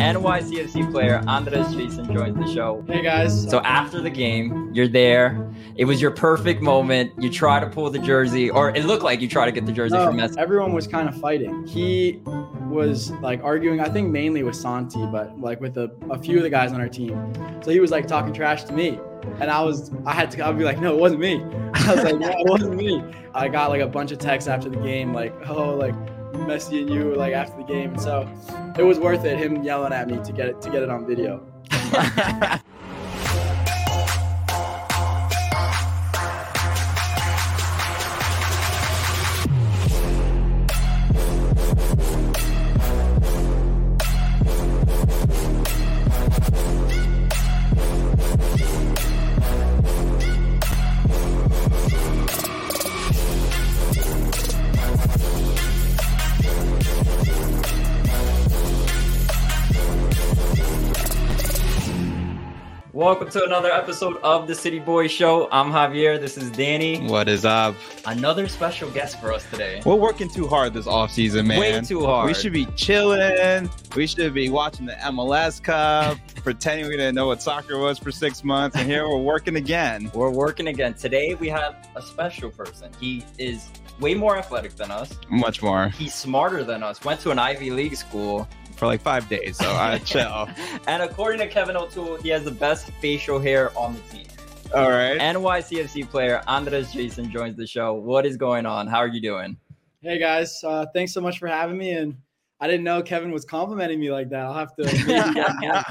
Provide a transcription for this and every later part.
NYCFC player Andres Jasson joins the show. Hey guys. So after the game, you're there. It was your perfect moment. You try to pull the jersey, or it looked like you try to get the jersey No, from Messi. everyone was kind of fighting. He was like arguing, I think mainly with Santi, but like with a, a few of the guys on our team. So he was like talking trash to me. And I was, I had to, I'd be like, no, it wasn't me. I was like, no, it wasn't me. I got like a bunch of texts after the game, like, oh, like Messi and you, like after the game. And so it was worth it, him yelling at me to get it, to get it on video. Welcome to another episode of the City Boy Show. I'm Javier. This is Danny. What is up? Another special guest for us today. We're working too hard this offseason, man. Way too hard. We should be chilling. We should be watching the MLS Cup, pretending we didn't know what soccer was for six months, and here we're working again. We're working again. Today we have a special person. He is way more athletic than us. Much more He's smarter than us. Went to an Ivy League school. For like five days, so I chill. And according to Kevin O'Toole, he has the best facial hair on the team. All right. NYCFC player Andres Jasson joins the show. What is going on? How are you doing? Hey guys, uh, thanks so much for having me. And I didn't know Kevin was complimenting me like that. I'll have to. maybe get more.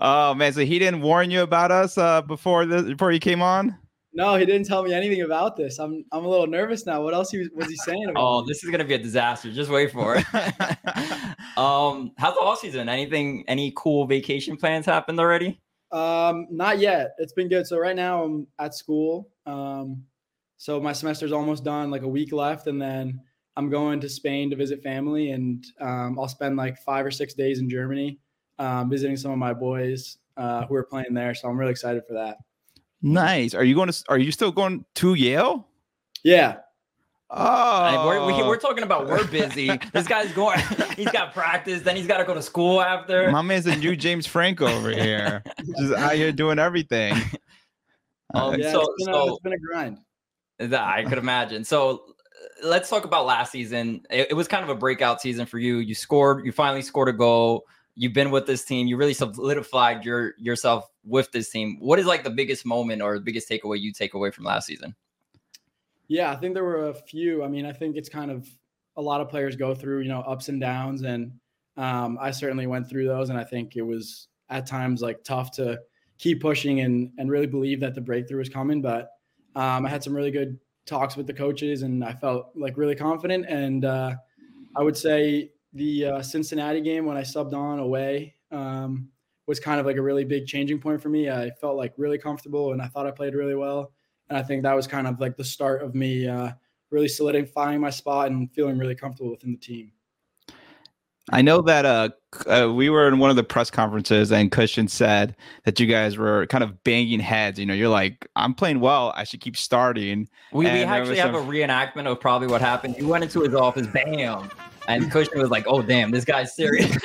oh man, so he didn't warn you about us uh, before this before he came on? No, he didn't tell me anything about this. I'm I'm a little nervous now. What else he was, was he saying Oh, this is gonna be a disaster. Just wait for it. um, how's the off season? Anything? Any cool vacation plans happened already? Um, not yet. It's been good. So right now I'm at school. Um, so my semester's almost done, like a week left, and then I'm going to Spain to visit family, and um, I'll spend like five or six days in Germany, um, visiting some of my boys uh, who are playing there. So I'm really excited for that. Nice. Are you going to? Are you still going to Yale? Yeah, Oh, And we're, we, we're talking about we're busy. this guy's going. He's got practice. Then he's got to go to school after. My man's a new James Franco over here, just out here doing everything. Um, Uh, yeah. so- it's, been so- it's been a grind. That I could imagine. So let's talk about last season. It, it was kind of a breakout season for you. You scored. You finally scored a goal. You've been with this team. You really solidified your yourself with this team. What is like the biggest moment or the biggest takeaway you take away from last season? Yeah, I think there were a few. I mean, I think it's kind of a lot of players go through, you know, ups and downs, and um, I certainly went through those. And I think it was at times like tough to keep pushing and and really believe that the breakthrough was coming. But um, I had some really good talks with the coaches, and I felt like really confident. And uh, I would say the uh, Cincinnati game when I subbed on away um, was kind of like a really big changing point for me. I felt like really comfortable, and I thought I played really well. And I think that was kind of like the start of me uh, really solidifying my spot and feeling really comfortable within the team. I know that uh, uh, we were in one of the press conferences and Cushing said that you guys were kind of banging heads. You know, you're like, I'm playing well. I should keep starting. We, we actually was have a reenactment of probably what happened. You went into his office, bam, and Cushing was like, "Oh, damn, this guy's serious."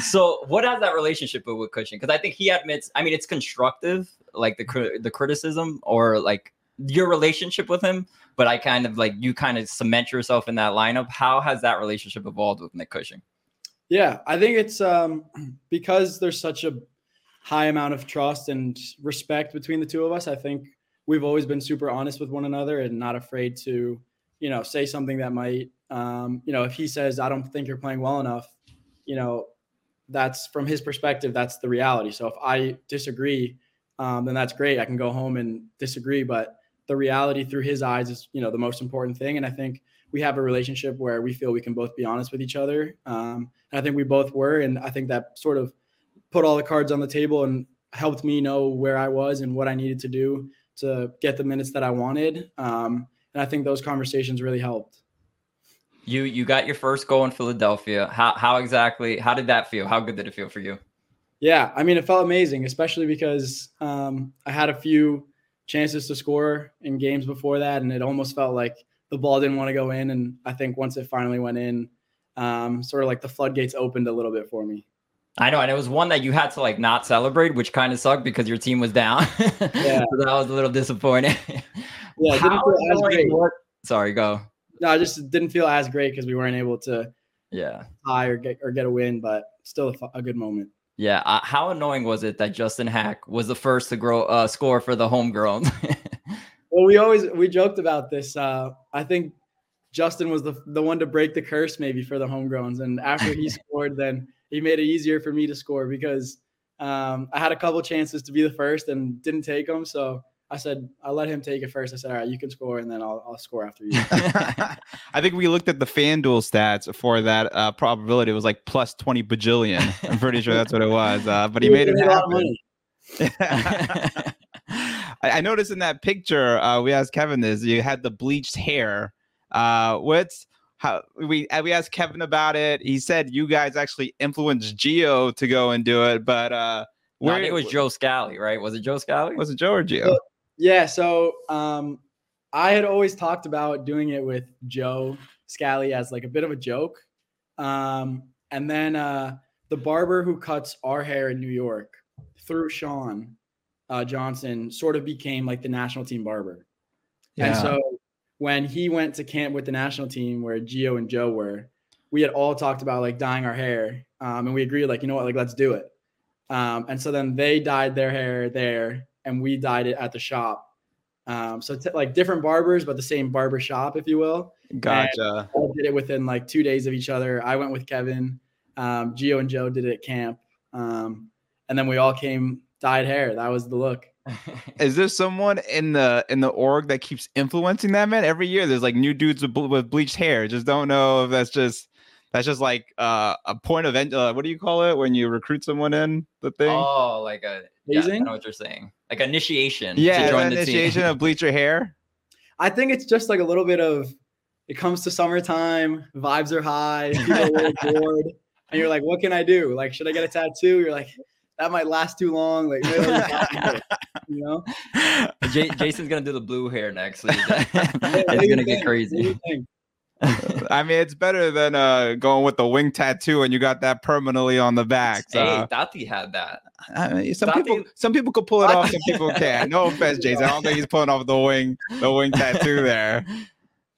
so, what has that relationship been with Cushing? Because I think he admits. I mean, it's constructive, like the the criticism or like your relationship with him. But I kind of like you kind of cement yourself in that lineup. How has that relationship evolved with Nick Cushing? Yeah, I think it's um, because there's such a high amount of trust and respect between the two of us. I think we've always been super honest with one another and not afraid to, you know, say something that might, um, you know, if he says, I don't think you're playing well enough, you know, that's from his perspective, that's the reality. So if I disagree, um, then that's great. I can go home and disagree, but the reality through his eyes is, you know, the most important thing. And I think we have a relationship where we feel we can both be honest with each other. Um, and I think we both were. And I think that sort of put all the cards on the table and helped me know where I was and what I needed to do to get the minutes that I wanted. Um, and I think those conversations really helped. You you got your first goal in Philadelphia. How how exactly? How did that feel? How good did it feel for you? Yeah, I mean, it felt amazing, especially because um, I had a few chances to score in games before that, and it almost felt like the ball didn't want to go in. And I think once it finally went in, um, sort of like the floodgates opened a little bit for me. I know, and it was one that you had to like not celebrate, which kind of sucked because your team was down. yeah, so that was a little disappointing. Yeah, didn't feel as great. Sorry, go. No, I just didn't feel as great because we weren't able to, yeah, tie or get or get a win, but still a, a good moment. Yeah, uh, how annoying was it that Justin Haak was the first to grow uh, score for the homegrown? well, we always we joked about this. Uh, I think Justin was the the one to break the curse maybe for the homegrowns, and after he scored, then he made it easier for me to score because um, I had a couple chances to be the first and didn't take them. So I said I let him take it first. I said, "All right, you can score, and then I'll, I'll score after you." I think we looked at the FanDuel stats for that uh, probability. It was like plus twenty bajillion. I'm pretty sure that's what it was. Uh, but he made it happen. I, I noticed in that picture, uh, we asked Kevin this. You had the bleached hair. Uh, what's how we uh, we asked Kevin about it. He said you guys actually influenced Gio to go and do it, but uh, where no, it was Joe Scally, right? Was it Joe Scally? Was it Joe or Gio? Yeah. So um, I had always talked about doing it with Joe Scally as like a bit of a joke, um, and then uh, the barber who cuts our hair in New York through Sean uh, Johnson sort of became like the national team barber. Yeah. And so when he went to camp with the national team where Gio and Joe were, we had all talked about like dyeing our hair. Um, and we agreed, like, you know what, like, let's do it. Um, and so then they dyed their hair there and we dyed it at the shop. Um, so t- like different barbers, but the same barber shop, if you will. Gotcha. all did it within like two days of each other. I went with Kevin. Um, Gio and Joe did it at camp. Um, and then we all came dyed hair. That was the look. Is there someone in the in the org that keeps influencing that man? Every year, there's like new dudes with, with bleached hair. Just don't know if that's just that's just like uh, a point of uh, what do you call it when you recruit someone in the thing? Oh, like a yeah, I know what you're saying. Like initiation. Yeah, initiation of bleach your hair. I think it's just like a little bit of it comes to summertime, vibes are high, people are bored, and you're like, what can I do? Like, should I get a tattoo? You're like, that might last too long. Like, you know, J- Jasson's gonna do the blue hair next. week. it's gonna get crazy. I mean, it's better than uh, going with the wing tattoo and you got that permanently on the back. So. Hey, Taty had that. I mean, some Taty, people, some people could pull it off, some people can't. No offense, Jasson. I don't think he's pulling off the wing, the wing tattoo there.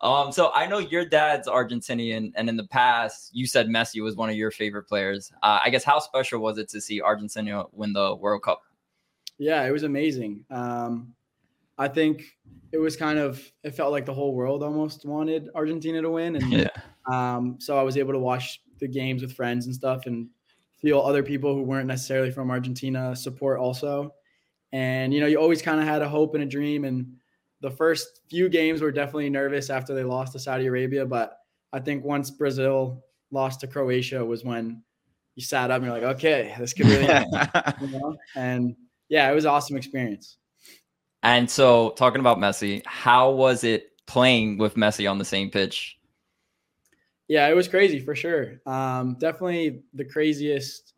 Um, so I know your dad's Argentinian, and in the past, you said Messi was one of your favorite players. Uh, I guess how special was it to see Argentina win the World Cup? Yeah, it was amazing. Um, I think it was kind of it felt like the whole world almost wanted Argentina to win, and yeah. um, so I was able to watch the games with friends and stuff, and feel other people who weren't necessarily from Argentina support also. And you know, you always kind of had a hope and a dream, and the first few games were definitely nervous after they lost to Saudi Arabia, but I think once Brazil lost to Croatia was when you sat up and you're like, okay, this could really, you know? and yeah, it was an awesome experience. And so, talking about Messi, how was it playing with Messi on the same pitch? Yeah, it was crazy for sure. Um, definitely the craziest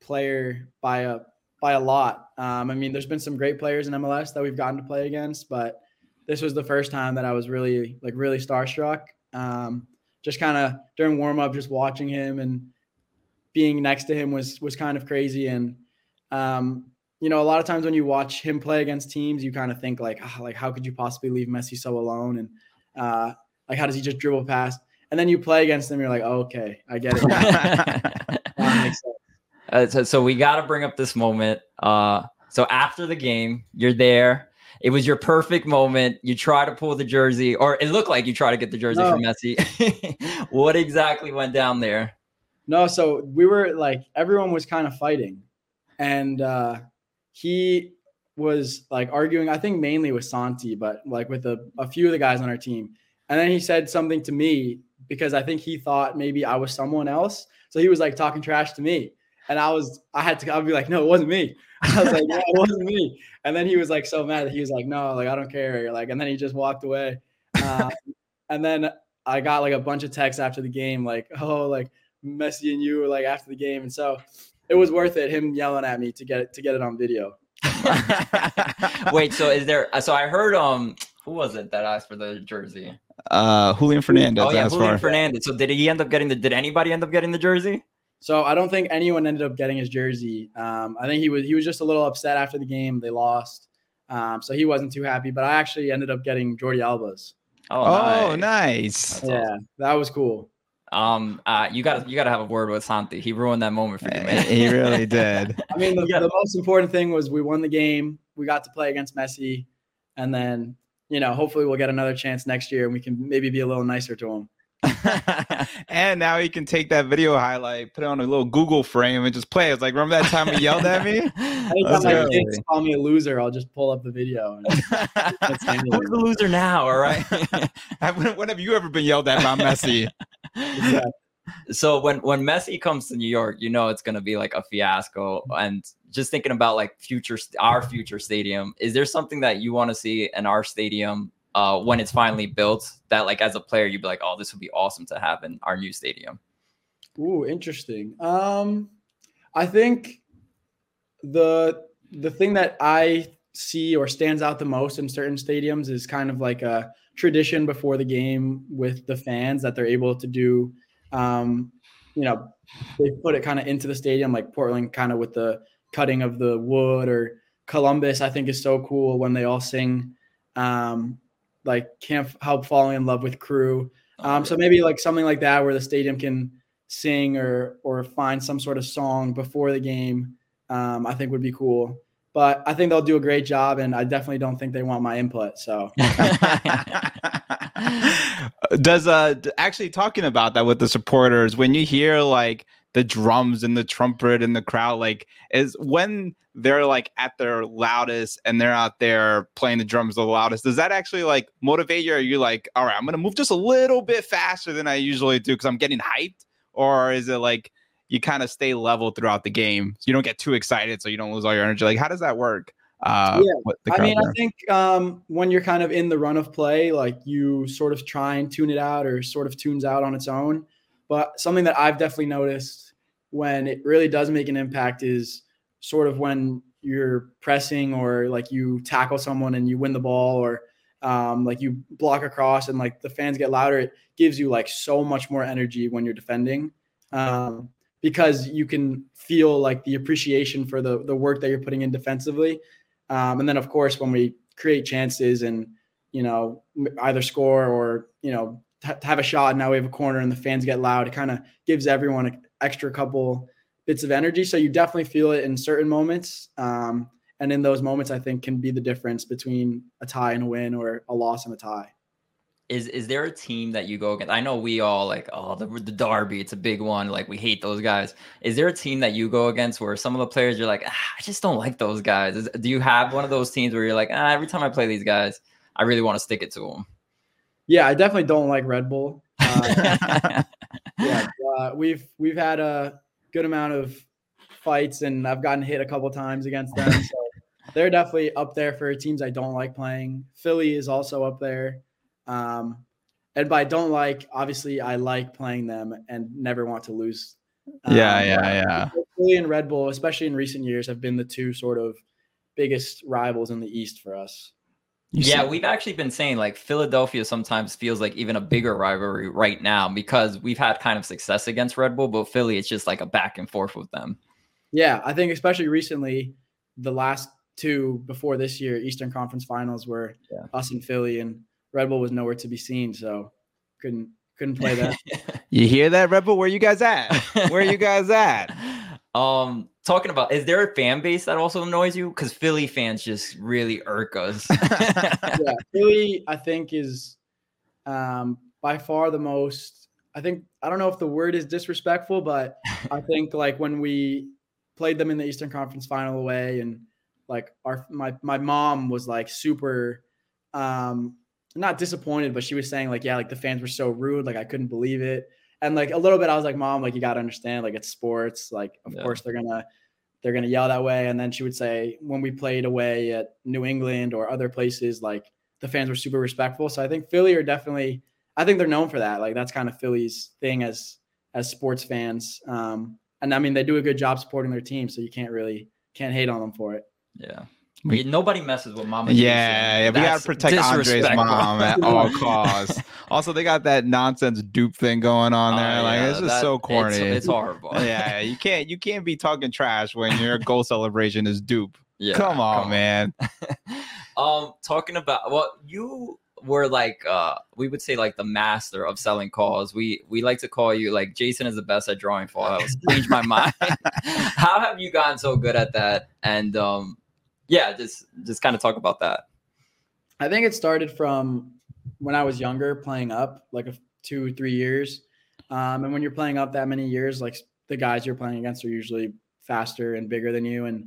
player by a by a lot. Um, I mean, there's been some great players in MLS that we've gotten to play against, but this was the first time that I was really like really starstruck. Um, just kind of during warm up, just watching him and being next to him was was kind of crazy. And um, you know, a lot of times when you watch him play against teams, you kind of think like, oh, like how could you possibly leave Messi so alone? And uh, like how does he just dribble past? And then you play against him, you're like, oh, okay, I get it. uh, so, so we got to bring up this moment. Uh, so after the game, you're there it was your perfect moment. You try to pull the jersey, or it looked like you try to get the jersey no. from Messi. what exactly went down there? No, so we were like everyone was kind of fighting, and uh, he was like arguing. I think mainly with Santi, but like with a, a few of the guys on our team. And then he said something to me because I think he thought maybe I was someone else. So he was like talking trash to me. And I was, I had to, I'd be like, no, it wasn't me. I was like, it wasn't me. And then he was like so mad that he was like, no, like I don't care. Like, and then he just walked away. Uh, and then I got like a bunch of texts after the game, like, oh, like Messi and you were like after the game, and so it was worth it. Him yelling at me to get it to get it on video. Wait, so is there? So I heard um Who was it that asked for the jersey? Uh, Julian Fernandez. oh yeah, Julian for. Fernandez. So did he end up getting the? Did anybody end up getting the jersey? So I don't think anyone ended up getting his jersey. Um, I think he was he was just a little upset after the game. They lost, um, so he wasn't too happy. But I actually ended up getting Jordi Alba's. Oh, oh nice. That's yeah, that was cool. Um, uh, you got to you got to have a word with Santi. He ruined that moment for you, man. he really did. I mean, the, the most important thing was we won the game. We got to play against Messi, and then you know, hopefully, we'll get another chance next year, and we can maybe be a little nicer to him. and now he can take that video highlight, put it on a little Google frame, and just play. It's like, remember that time he yelled at me? Anytime my kids call me a loser, I'll just pull up the video. And Who's the loser now? All right. when, when have you ever been yelled at by Messi? Yeah. so when when Messi comes to New York, you know it's gonna be like a fiasco. And just thinking about like future our future stadium, is there something that you want to see in our stadium uh, when it's finally built? That like as a player, you'd be like, oh, this would be awesome to have in our new stadium. Ooh, interesting. Um, I think the the thing that I see or stands out the most in certain stadiums is kind of like a tradition before the game with the fans that they're able to do. Um, you know, they put it kind of into the stadium, like Portland, kind of with the cutting of the wood, or Columbus. I think is so cool when they all sing. Um, like can't help falling in love with crew. Um, so maybe like something like that where the stadium can sing or or find some sort of song before the game. Um, I think would be cool. But I think they'll do a great job, and I definitely don't think they want my input. So Does uh actually talking about that with the supporters when you hear like the drums and the trumpet and the crowd like is when they're like at their loudest and they're out there playing the drums the loudest does that actually like motivate you or are you like all right i'm gonna move just a little bit faster than i usually do because i'm getting hyped or is it like you kind of stay level throughout the game so you don't get too excited so you don't lose all your energy like how does that work uh Yeah, I mean, there? I think um, when you're kind of in the run of play, like you sort of try and tune it out or sort of tunes out on its own. But something that I've definitely noticed when it really does make an impact is sort of when you're pressing or like you tackle someone and you win the ball or um, like you block across and like the fans get louder. It gives you like so much more energy when you're defending. Um, because you can feel like the appreciation for the the work that you're putting in defensively. Um, and then, of course, when we create chances and you know either score or you know have a shot, and now we have a corner and the fans get loud. It kind of gives everyone extra couple bits of energy. So you definitely feel it in certain moments. Um, and in those moments, I think can be the difference between a tie and a win or a loss and a tie. is is there a team that you go against? I know we all like, oh, the, the Derby, it's a big one. Like we hate those guys. Is there a team that you go against where some of the players you're like, ah, I just don't like those guys? Is, do you have one of those teams where you're like, ah, every time I play these guys, I really want to stick it to them? Yeah, I definitely don't like Red Bull. Uh, yeah, uh, we've we've had a good amount of fights, and I've gotten hit a couple times against them. So they're definitely up there for teams I don't like playing. Philly is also up there, um, and by don't like, obviously I like playing them and never want to lose. yeah Um, yeah yeah Philly and Red Bull, especially in recent years, have been the two sort of biggest rivals in the East for us. You yeah, see- we've actually been saying like Philadelphia sometimes feels like even a bigger rivalry right now because we've had kind of success against Red Bull, but Philly, it's just like a back and forth with them. Yeah, I think especially recently, the last two before this year, Eastern Conference Finals were Yeah. us and Philly, and Red Bull was nowhere to be seen, so couldn't couldn't play that. You hear that, Rebel? Where you guys at? Where you guys at? Um, talking about, is there a fan base that also annoys you? Because Philly fans just really irk us. yeah, Philly, I think is um, by far the most. I think I don't know if the word is disrespectful, but I think like when we played them in the Eastern Conference Final away, and like our my my mom was like super, um, not disappointed, but she was saying like yeah, like the fans were so rude, like I couldn't believe it, and like a little bit I was like mom, like you got to understand, like it's sports, like of Yeah. course they're gonna they're gonna yell that way, and then she would say when we played away at New England or other places, like the fans were super respectful. So I think Philly are definitely, I think they're known for that. Like that's kind of Philly's thing as as sports fans. Um, and I mean they do a good job supporting their team, so you can't really can't hate on them for it. yeah. We, nobody messes with Mama. Yeah, yeah, we gotta protect Andre's mom at all costs. Also, they got that nonsense Doop thing going on there. Oh, like yeah, it's just that- so corny. It's, it's horrible. yeah, you can't you can't be talking trash when your goal celebration is Doop. Yeah, come on, man. um, talking about well, you were like uh we would say like the master of selling calls. We we like to call you like Jasson is the best at drawing fall. That was changed my mind. How have you gotten so good at that? And um yeah, just just kind of talk about that. I think it started from when I was younger, playing up like a two, three years. Um, and when you're playing up that many years, like the guys you're playing against are usually faster and bigger than you. And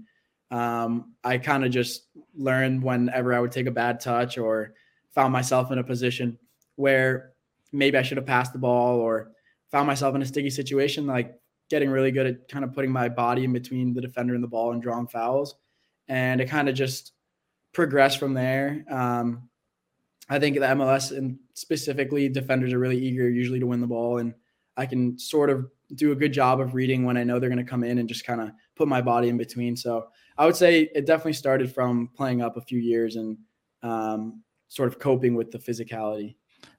um, I kind of just learned whenever I would take a bad touch or found myself in a position where maybe I should have passed the ball or found myself in a sticky situation, like getting really good at kind of putting my body in between the defender and the ball and drawing fouls. And it kind of just progressed from there. Um, I think the MLS and specifically defenders are really eager usually to win the ball, and I can sort of do a good job of reading when I know they're going to come in and just kind of put my body in between. So I would say it definitely started from playing up a few years and um, sort of coping with the physicality.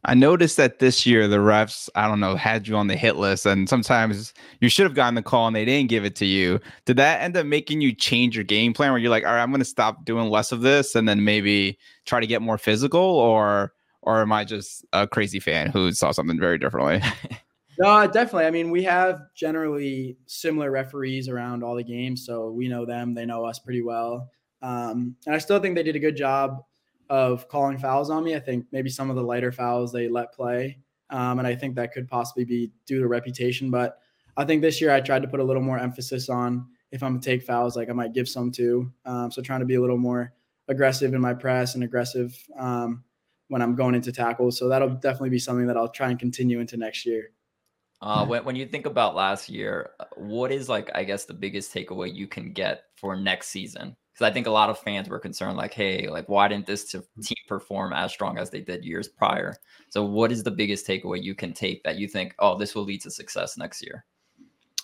I noticed that this year the refs, I don't know, had you on the hit list, and sometimes you should have gotten the call and they didn't give it to you. Did that end up making you change your game plan where you're like, all right, I'm going to stop doing less of this and then maybe try to get more physical, or or am I just a crazy fan who saw something very differently? No, definitely. I mean, we have generally similar referees around all the games, so we know them. They know us pretty well, um, and I still think they did a good job of calling fouls on me. I think maybe some of the lighter fouls they let play, um, and I think that could possibly be due to reputation. But I think this year I tried to put a little more emphasis on if I'm gonna take fouls, like I might give some too. Um, so trying to be a little more aggressive in my press and aggressive um, when I'm going into tackles. So that'll definitely be something that I'll try and continue into next year. Uh, when, when you think about last year, uh, what is like, I guess, the biggest takeaway you can get for next season? Because I think a lot of fans were concerned, like, hey, like, why didn't this team perform as strong as they did years prior? So, what is the biggest takeaway you can take that you think, oh, this will lead to success next year?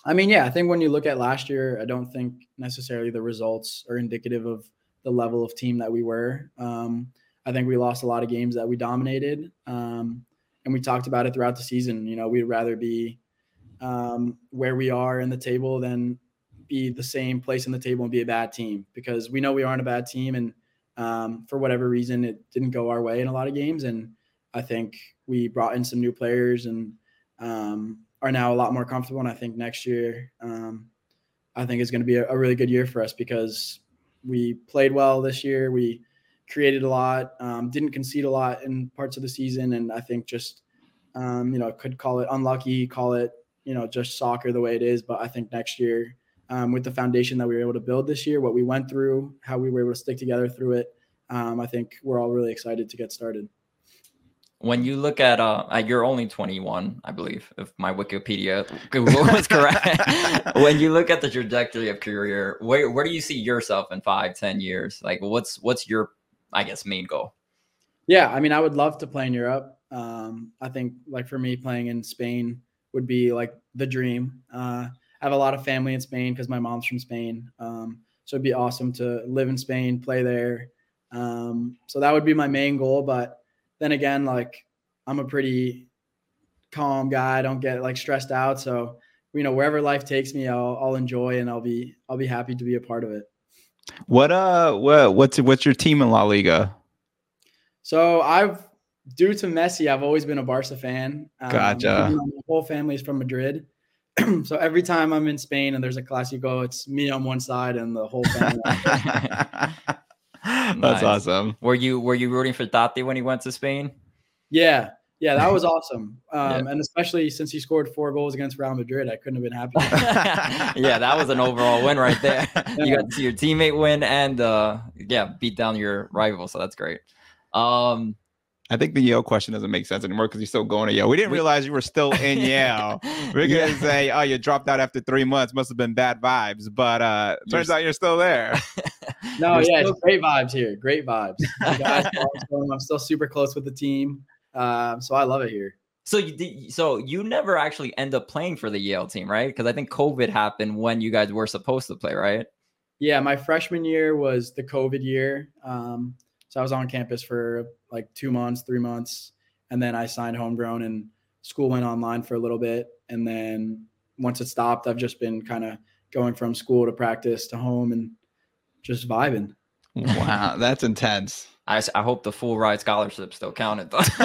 I mean, yeah, I think when you look at last year, I don't think necessarily the results are indicative of the level of team that we were. Um, I think we lost a lot of games that we dominated. Um, and we talked about it throughout the season. You know, we'd rather be um, where we are in the table than be the same place in the table and be a bad team because we know we aren't a bad team. And um, for whatever reason, it didn't go our way in a lot of games. And I think we brought in some new players and um, are now a lot more comfortable. And I think next year, um, I think is going to be a, a really good year for us because we played well this year. We created a lot, um, didn't concede a lot in parts of the season, and I think just um, you know could call it unlucky, call it you know just soccer the way it is. But I think next year, um, with the foundation that we were able to build this year, what we went through, how we were able to stick together through it, um, I think we're all really excited to get started. When you look at, uh, uh, you're only 21, I believe, if my Wikipedia Google was correct. when you look at the trajectory of career, where where do you see yourself in five, ten years? Like, what's what's your, I guess, main goal? Yeah, I mean, I would love to play in Europe. Um, I think, like for me, playing in Spain would be like the dream. Uh, I have a lot of family in Spain because my mom's from Spain, um, so it'd be awesome to live in Spain, play there. Um, so that would be my main goal. But then again, like I'm a pretty calm guy. I don't get like stressed out. So you know, wherever life takes me, I'll, I'll enjoy and I'll be I'll be happy to be a part of it. What uh what what's what's your team in La Liga? So I've due to Messi, I've always been a Barca fan. Um, Gotcha. My whole family is from Madrid. so every time I'm in Spain and there's a Clasico, it's me on one side and the whole family. That's Nice. awesome. Were you were you rooting for Taty when he went to Spain? yeah, yeah, that was awesome. Um, And especially since he scored four goals against Real Madrid, I couldn't have been happier. yeah, that was an overall win right there. You got to see your teammate win and uh yeah, beat down your rival, so that's great. Um I think the Yale question doesn't make sense anymore because you're still going to Yale. We didn't realize you were still in Yale. We're gonna say, oh, you dropped out after three months. Must have been bad vibes. But uh You're turns out you're still there. no, You're yeah, still- great vibes here. Great vibes. Guys. I'm still super close with the team. Um, so I love it here. So you did so you never actually end up playing for the Yale team, right? Because I think COVID happened when you guys were supposed to play, right? Yeah, my freshman year was the COVID year. Um, so I was on campus for like two months, three months, and then I signed homegrown and school went online for a little bit. And then once it stopped, I've just been kind of going from school to practice to home and just vibing. Wow, that's intense. I, I hope the full ride scholarship still counted though.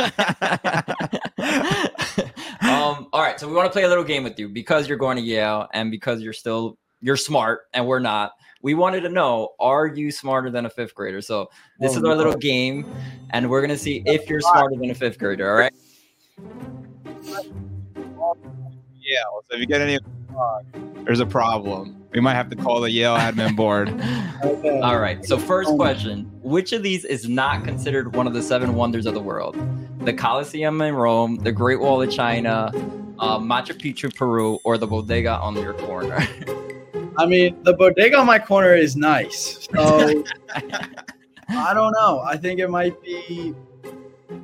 um, all right, so we want to play a little game with you because you're going to Yale and because you're still you're smart and we're not. We wanted to know: Are you smarter than a fifth grader? So this Oh, is our little no. game, and we're gonna see if you're smarter than a fifth grader. All right. Yeah. So if you get any, there's a problem. We might have to call the Yale admin board. Okay. All right. So first question: Which of these is not considered one of the seven wonders of the world? The Colosseum in Rome, the Great Wall of China, uh, Machu Picchu, Peru, or the Bodega on your corner? I mean, the bodega on my corner is nice. So I don't know. I think it might be.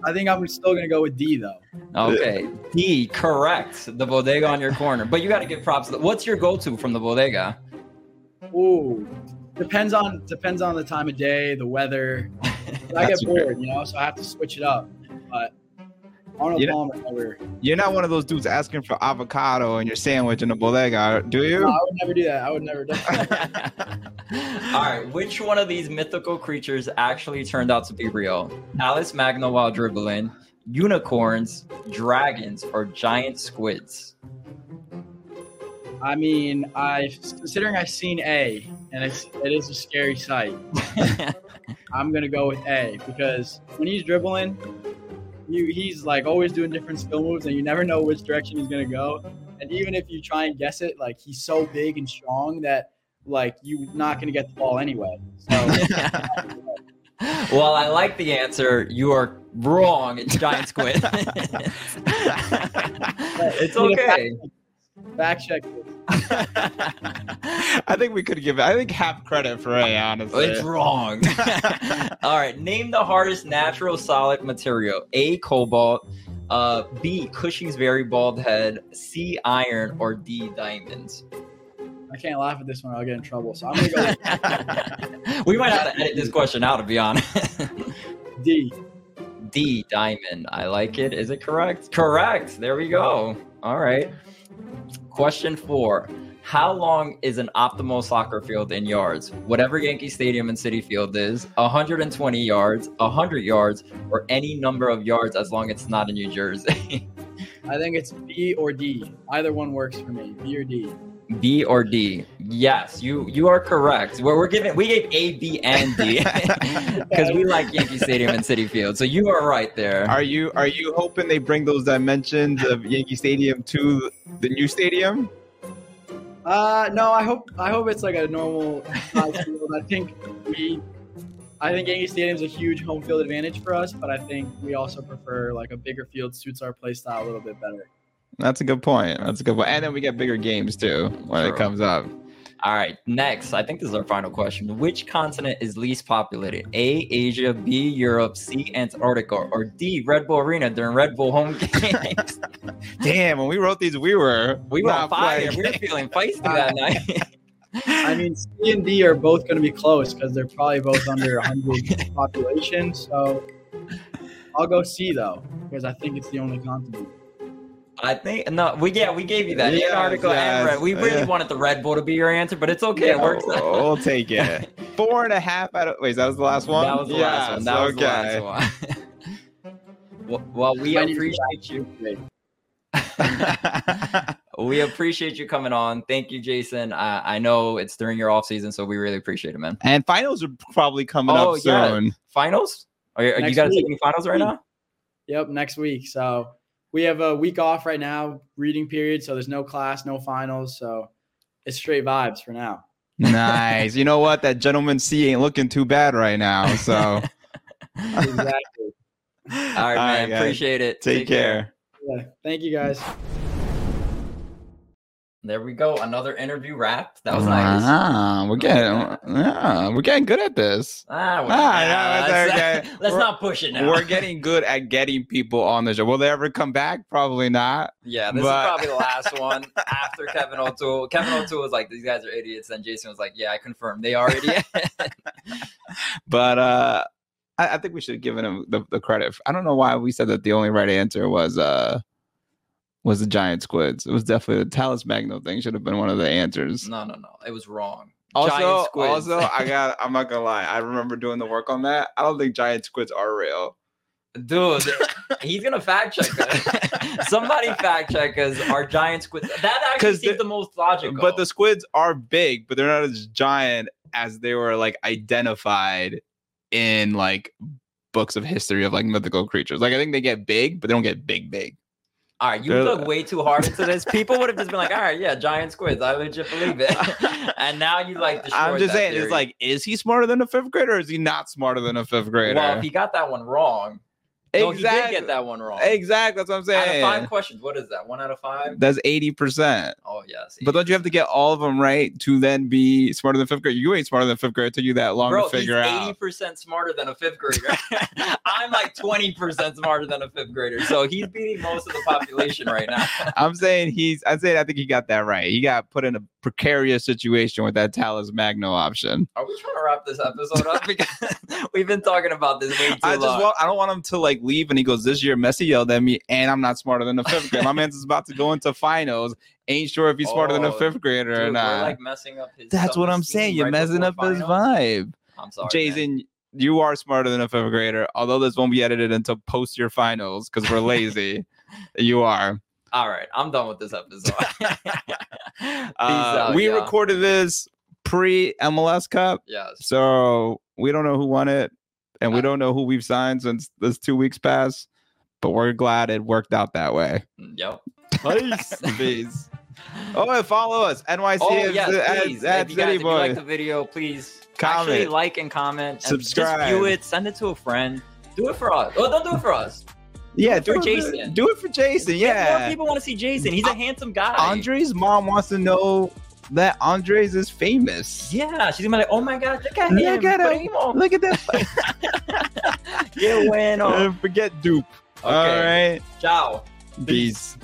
I think I'm still gonna go with D though. Okay. D, correct. The Bodega on your corner. But you got to give props. What's your go-to from the Bodega? Ooh, depends on depends on the time of day, the weather. I That's get fair. bored, you know, so I have to switch it up. But Arnold You know- Palmer never. You're not one of those dudes asking for avocado in your sandwich in a bodega, do No, you? I would never do that. I would never do that. All right. Which one of these mythical creatures actually turned out to be real? Talles Magno while dribbling, unicorns, dragons, or giant squids? I mean, I considering I've seen A, and it's it is a scary sight. I'm gonna go with A because when he's dribbling, you he's like always doing different skill moves, and you never know which direction he's gonna go. And even if you try and guess it, like he's so big and strong that like you're not gonna get the ball anyway. So well, I like the answer. You are wrong. It's giant squid. it's okay. Back check. this. I think we could give. I think half credit for A, honestly. It's wrong. All right. Name the hardest natural solid material. A. Cobalt. Uh, B. Cushing's very bald head. C. Iron. Or D. Diamonds. I can't laugh at this one. I'll get in trouble. So I'm gonna go we might have to edit this question out, to be honest. D. D. Diamond. I like it. Is it correct? Correct. There we go. All right. Question four. How long is an optimal soccer field in yards? Whatever Yankee Stadium and Citi Field is, 120 yards, 100 yards, or any number of yards as long as it's not in New Jersey. I think it's B or D. Either one works for me. B or D. B or D? Yes, you you are correct. We're, we're giving we gave A, B, and D because we like Yankee Stadium and Citi Field. So you are right there. Are you are you hoping they bring those dimensions of Yankee Stadium to the new stadium? Uh, no, I hope I hope it's like a normal size field. I think we, I think Yankee Stadium's a huge home field advantage for us, but I think we also prefer like a bigger field suits our play style a little bit better. That's a good point. That's a good point. And then we get bigger games too when it comes up. All right, next, I think this is our final question. Which continent is least populated? A, Asia, B, Europe, C, Antarctica, or D, Red Bull Arena during Red Bull home games? Damn, when we wrote these, we were we were on fire. We were feeling feisty that night. I mean, C and D are both going to be close because they're probably both under 100 population. So I'll go C though because I think it's the only continent. I think no, we yeah, we gave you that Yes, Antarctica and yes, Red. We really yeah. wanted the Red Bull to be your answer, but it's okay. It works. We'll, we'll take it. Four and a half out of wait, that was the last one. That was the last one. That was okay. the last one. well, well, we I need to appreciate you. We appreciate you coming on. Thank you, Jasson. I, I know it's during your off season, so we really appreciate it, man. and finals are probably coming Oh, up yeah. soon. Finals? Are, you- are you guys week. taking finals right now? Yep, next week. So we have a week off right now, reading period. So there's no class, no finals. So it's straight vibes for now. nice. You know what? That gentleman C ain't looking too bad right now. So Exactly. All right, man. guys. Appreciate it. Take, care. yeah. Thank you guys. There we go. Another interview wrap. That was nice. Ah, we're getting, yeah, we're getting good at this. Ah, Ah, it's let's, okay. let's not push it now. We're getting good at getting people on the show. Will they ever come back? Probably not. yeah, this but- is probably the last one after Kevin O'Toole. Kevin O'Toole was like, "These guys are idiots," and Jasson was like, "Yeah, I confirm they are idiots." But uh I, I think we should give him the, the credit. I don't know why we said that the only right answer was uh was the giant squids. It was definitely the Talles Magno thing should have been one of the answers. no, no, no. It was wrong. Also, Giant squids. also, I got. I'm not gonna lie. I remember doing the work on that. I don't think giant squids are real. Dude, he's gonna fact check us. Somebody fact check us. Our giant squids? That actually seems the- the, most logical. But the squids are big, but they're not as giant as they were like identified in like books of history of like mythical creatures. Like I think they get big, but they don't get big, big. All right, you they're- look way too hard into this. People would have just been like, "All right, yeah, giant squids. I legit believe it." and now you like. I'm just saying, theory. it's like, is he smarter than a fifth grader, or is he not smarter than a fifth grader? Well, if he got that one wrong, no, he did get that one wrong. Exactly. That's what I'm Out of saying. five questions, what is that? One out of five? That's eighty percent. Oh yes. But don't you have to get all of them right to then be smarter than fifth grade? You ain't smarter than fifth grade. It took you that long Bro, to figure he's out. eighty percent smarter than a fifth grader. I'm like twenty percent smarter than a fifth grader, so he's beating most of the population right now. I'm saying he's. I'm saying I think he got that right. He got put in a precarious situation with that Talles Magno option. Are we trying to wrap this episode up? Because we've been talking about this way too I just long. want. I don't want him to like leave and he goes this year. Messi yelled at me, and I'm not smarter than a fifth grader. My man's is about to go into finals. Ain't sure if he's smarter than a Oh, fifth grader or Dude, we're not. like messing up his. That's what I'm saying. You're right messing up before his vibe. I'm sorry, man. Jasson, you are smarter than a fifth grader. Although this won't be edited until post your finals because we're lazy. you are. All right, I'm done with this episode. Uh, out, we y'all. recorded this pre MLS Cup, Yes. so we don't know who won it, and we don't know who we've signed since this two weeks passed. But we're glad it worked out that way. Yep. Peace. Peace. Oh, and follow us, NYC Oh at, yes, at, please. at if you guys, City if you like the video, please actually Comment. like and comment. And Subscribe. Just view it. Send it to a friend. Do it for us. Oh, don't do it for us. Yeah, do it for Jasson. Do it for Jasson. Yeah, More people want to see Jasson. He's a handsome guy. Andre's mom wants to know that Andres is famous. Yeah, she's gonna be like, oh my god, look at him. Look at him. Look at that. Qué bueno. Uh, Forget Doop. All Okay. right. Ciao. Peace. Peace.